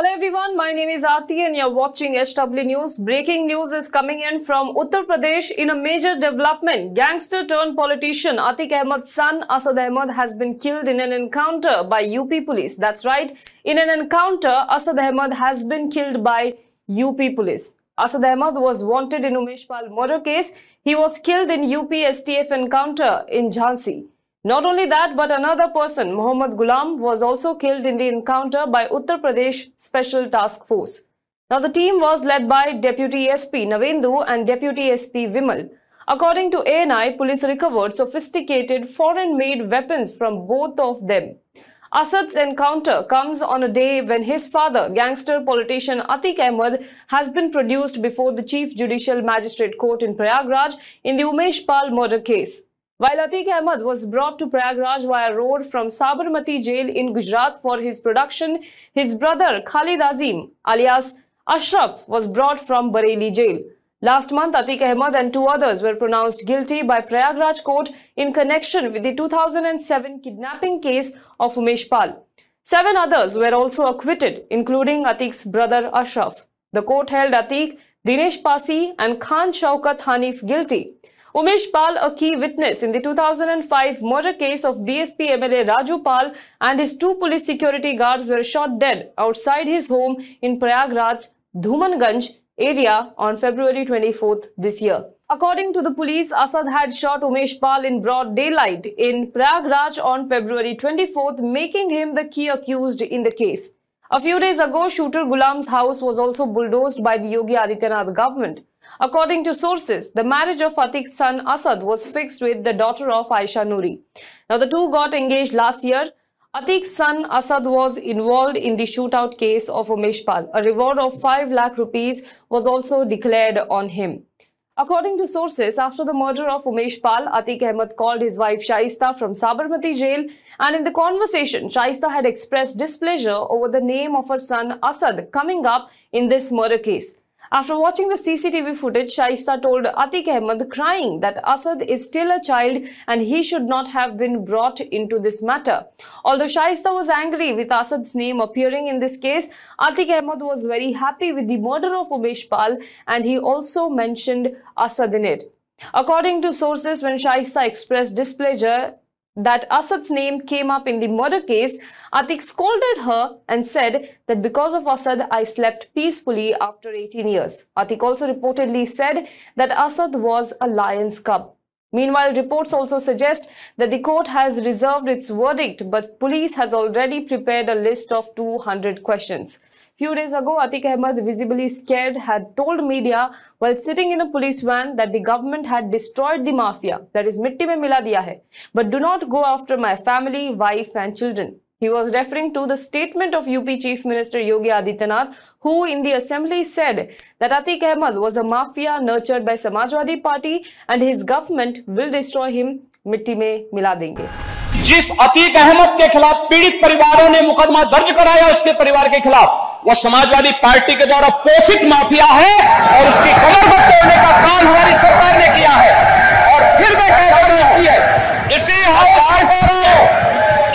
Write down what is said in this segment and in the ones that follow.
Hello everyone, my name is Aarti and you're watching HW News. Breaking news is coming in from Uttar Pradesh in a major development. Gangster turned politician Atiq Ahmed's son Asad Ahmed has been killed in an encounter by UP police. That's right, in an encounter, Asad Ahmed has been killed by UP police. Asad Ahmed was wanted in Umesh Pal murder case. He was killed in UP STF encounter in Jhansi. Not only that, but another person, Mohammed Ghulam, was also killed in the encounter by Uttar Pradesh Special Task Force. Now, the team was led by Deputy SP Navendu and Deputy SP Vimal. According to ANI, police recovered sophisticated foreign-made weapons from both of them. Asad's encounter comes on a day when his father, gangster politician Atiq Ahmed, has been produced before the Chief Judicial Magistrate Court in Prayagraj in the Umesh Pal murder case. While Atiq Ahmed was brought to Prayagraj via road from Sabarmati jail in Gujarat for his production, his brother Khalid Azim alias Ashraf was brought from Bareilly jail. Last month, Atiq Ahmed and two others were pronounced guilty by Prayagraj court in connection with the 2007 kidnapping case of Umesh Pal. Seven others were also acquitted, including Atiq's brother Ashraf. The court held Atiq, Dinesh Pasi and Khan Shaukat Hanif guilty. Umesh Pal, a key witness in the 2005 murder case of BSP MLA Raju Pal and his two police security guards were shot dead outside his home in Prayagraj, Dhumanganj area on February 24th this year. According to the police, Asad had shot Umesh Pal in broad daylight in Prayagraj on February 24th, making him the key accused in the case. A few days ago, shooter Ghulam's house was also bulldozed by the Yogi Adityanath government. According to sources, the marriage of Atiq's son Asad was fixed with the daughter of Aisha Nuri. Now, the two got engaged last year. Atiq's son Asad was involved in the shootout case of Umesh Pal. A reward of 5 lakh rupees was also declared on him. According to sources, after the murder of Umesh Pal, Atiq Ahmed called his wife Shaista from Sabarmati jail and in the conversation, Shaista had expressed displeasure over the name of her son Asad coming up in this murder case. After watching the CCTV footage, Shaista told Atiq Ahmed crying that Asad is still a child and he should not have been brought into this matter. Although Shaista was angry with Asad's name appearing in this case, Atiq Ahmed was very happy with the murder of Umesh Pal and he also mentioned Asad in it. According to sources, when Shaista expressed displeasure, that Asad's name came up in the murder case, Atiq scolded her and said that because of Asad, I slept peacefully after 18 years. Atiq also reportedly said that Asad was a lion's cub. Meanwhile, reports also suggest that the court has reserved its verdict, but police has already prepared a list of 200 questions. Few days ago, Atiq Ahmed, visibly scared, had told media while sitting in a police van that the government had destroyed the mafia, that is, mitti mein mila diya hai, but do not go after my family, wife and children. He was referring to the statement of UP Chief Minister Yogi Adityanath, who in the assembly said that Atiq Ahmed was a mafia nurtured by Samajwadi Party and his government will destroy him, mitti mein mila denge. जिस अतीक अहमद के खिलाफ पीड़ित परिवारों ने मुकदमा दर्ज कराया उसके परिवार के खिलाफ वो समाजवादी पार्टी के द्वारा पोषित माफिया है और उसकी कमर को तोड़ने का काम हमारी सरकार ने किया है और फिर मैं कह रहा हूँ इसी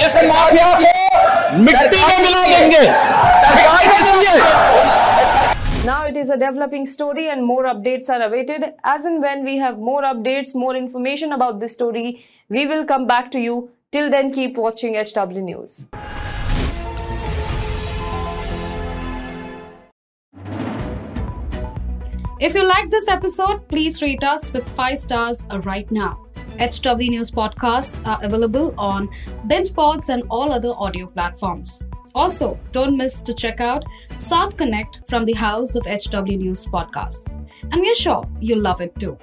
इस माफिया को मिट्टी में मिला देंगे Now it is a developing story and more updates are awaited. As and when we have more updates, more information about this story, we will come back to you. Till then, keep watching HW News. If you like this episode, please rate us with 5 stars uh, right now. HW News podcasts are available on BingePods and all other audio platforms. Also, don't miss to check out South Connect from the House of HW News podcast. And we're sure you'll love it too.